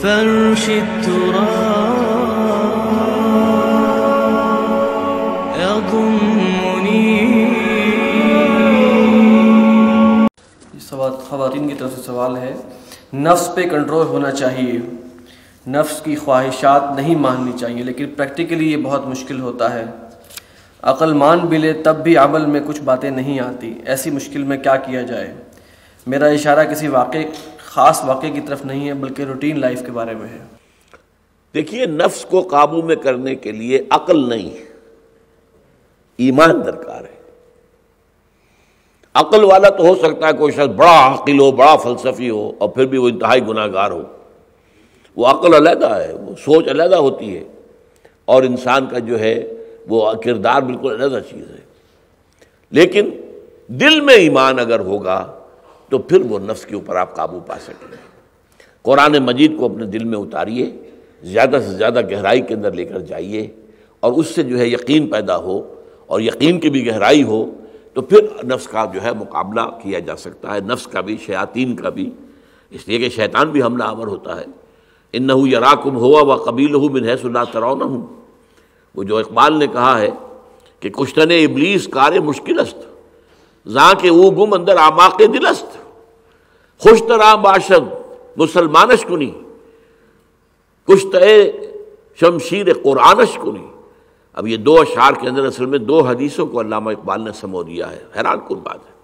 فرش التراب يضمني. خواتین کی طرف سے سوال ہے۔ نفس پہ کنٹرول ہونا چاہیے۔ نفس کی خواہشات نہیں ماننی چاہیے، لیکن پریکٹیکلی یہ بہت مشکل ہوتا ہے۔ عقل مان بھی لے، تب بھی عمل میں کچھ باتیں نہیں آتی۔ ایسی مشکل میں کیا کیا جائے؟ میرا اشارہ کسی واقع خاص واقعے کی طرف نہیں ہے، بلکہ روٹین لائف کے بارے میں ہے۔ دیکھیے، نفس کو قابو میں کرنے کے لیے عقل نہیں ایمان درکار ہے۔ عقل والا تو ہو سکتا ہے کوئی شخص بڑا عقل ہو، بڑا فلسفی ہو، اور پھر بھی وہ انتہائی گناہ گار ہو۔ وہ عقل علیحدہ ہے، وہ سوچ علیحدہ ہوتی ہے، اور انسان کا جو ہے، وہ کردار بالکل علیحدہ چیز ہے۔ لیکن دل میں ایمان اگر ہوگا تو پھر وہ نفس کے اوپر آپ قابو پا سکیں۔ گے قرآن مجید کو اپنے دل میں اتاریے، زیادہ سے زیادہ گہرائی کے اندر لے کر جائیے اور اس سے جو ہے یقین پیدا ہو اور یقین کی بھی گہرائی ہو تو پھر نفس کا جو ہے مقابلہ کیا جا سکتا ہے، نفس کا بھی، شیاطین کا بھی۔ اس لیے کہ شیطان بھی حملہ آور ہوتا ہے۔ ان نہ یراکم ہوا و قبیل ہوں من حیث اللہ ترون ہوں وہ جو اقبال نے کہا ہے کہ کشتن ابلیس کار مشکل است زاں کے او گم اندر آماق دلست۔ خوش ترا باشد مسلمانش کنی کشت شمشیر قرآنش کنی اب یہ دو اشعار کے اندر اصل میں دو حدیثوں کو علامہ اقبال نے سمو دیا ہے۔ حیران کن بات ہے۔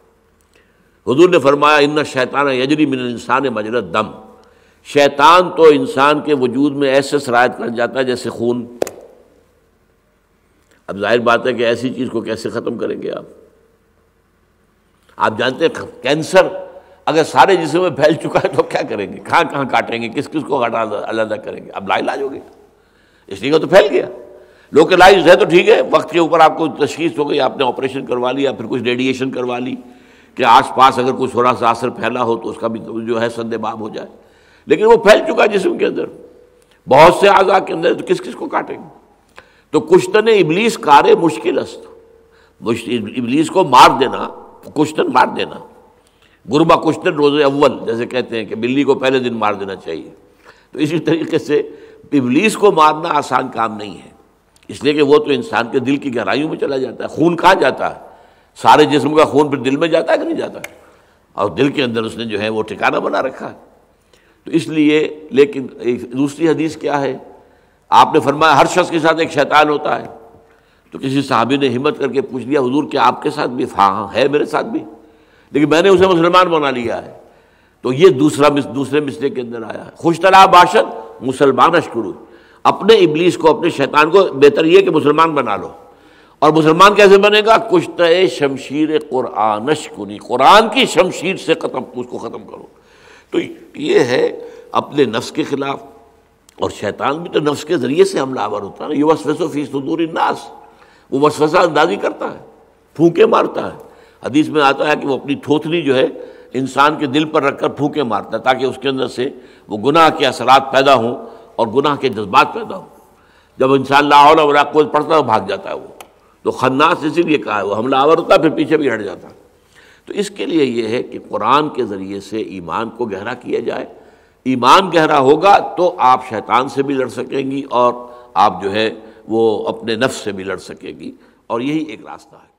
حضور نے فرمایا، ان شیطان یجری من انسان مجرت دم شیطان تو انسان کے وجود میں ایسے سرایت کر جاتا ہے جیسے خون۔ اب ظاہر بات ہے کہ ایسی چیز کو کیسے ختم کریں گے آپ؟ آپ جانتے ہیں، کینسر اگر سارے جسم میں پھیل چکا ہے تو کیا کریں گے؟ کہاں کہاں کاٹیں گے؟ کس کس کو ہٹا علیحدہ کریں گے؟ اب لا علاج ہو گیا۔ اس لیے تو پھیل گیا۔ لوکلائز ہے تو ٹھیک ہے، وقت کے اوپر آپ کو تشخیص ہو گئی، آپ نے آپریشن کروا لیا پھر کچھ ریڈیشن کروا لی کہ آس پاس اگر کچھ تھوڑا سا اثر پھیلا ہو تو اس کا بھی جو ہے سندے باب ہو جائے۔ لیکن وہ پھیل چکا جسم کے اندر۔ بہت سے اعضاء کے اندر تو کس کس کو کاٹیں گے؟ تو کشتن ابلیس کارے مشکل است۔ ابلیس کو مار دینا، کشتن مار دینا۔ گربا کشتن روز اول، جیسے کہتے ہیں کہ بلی کو پہلے دن مار دینا چاہیے۔ تو اسی طریقے سے ابلیس کو مارنا آسان کام نہیں ہے۔ اس لیے کہ وہ تو انسان کے دل کی گہرائیوں میں چلا جاتا ہے، خون کہاں جاتا ہے؟ سارے جسم کا خون پھر دل میں جاتا ہے کہ نہیں جاتا؟ اور دل کے اندر اس نے جو ہے وہ ٹھکانہ بنا رکھا ہے۔ تو اس لیے، لیکن دوسری حدیث کیا ہے؟ آپ نے فرمایا، ہر شخص کے ساتھ ایک شیطان ہوتا ہے۔ تو کسی صحابی نے ہمت کر کے پوچھ لیا، حضور کہ آپ کے ساتھ بھی؟ ہاں, ہاں، ہے میرے ساتھ بھی۔ لیکن میں نے اسے مسلمان بنا لیا ہے۔ تو یہ دوسرا دوسرے مسئلے کے اندر آیا۔ ہے خوش طرح باشد، مسلمان اشکرو۔ اپنے ابلیس کو، اپنے شیطان کو بہتر یہ کہ مسلمان بنا لو۔ اور مسلمان کیسے بنے گا؟ کشت شمشیر قرآنش کنی قرآن کی شمشیر سے ختم، اس کو ختم کرو۔ تو یہ ہے اپنے نفس کے خلاف۔ اور شیطان بھی تو نفس کے ذریعے سے حملہ آور ہوتا ہے۔ یہ وسوس و فیس صدور الناس۔ وہ وسوسہ اندازی کرتا ہے، پھونکے مارتا ہے۔ حدیث میں آتا ہے کہ وہ اپنی تھوتنی جو ہے انسان کے دل پر رکھ کر پھونکے مارتا ہے تاکہ اس کے اندر سے وہ گناہ کے اثرات پیدا ہوں اور گناہ کے جذبات پیدا ہوں۔ جب انسان لاہور ولا قوت پڑتا ہے بھاگ جاتا ہے وہ۔ تو خناس اسی لیے کہا ہے، وہ حملہ آور ہوتا ہے، پھر پیچھے بھی ہٹ جاتا ہے۔ تو اس کے لیے یہ ہے کہ قرآن کے ذریعے سے ایمان کو گہرا کیا جائے۔ ایمان گہرا ہوگا تو آپ شیطان سے بھی لڑ سکیں گی اور آپ جو ہے وہ اپنے نفس سے بھی لڑ سکے گی۔ اور یہی ایک راستہ ہے۔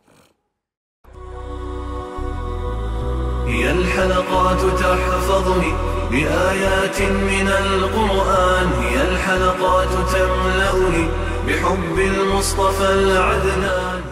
هي الحلقات تحفظني بآيات من القرآن. هي الحلقات تملأني بحب المصطفى العدنان.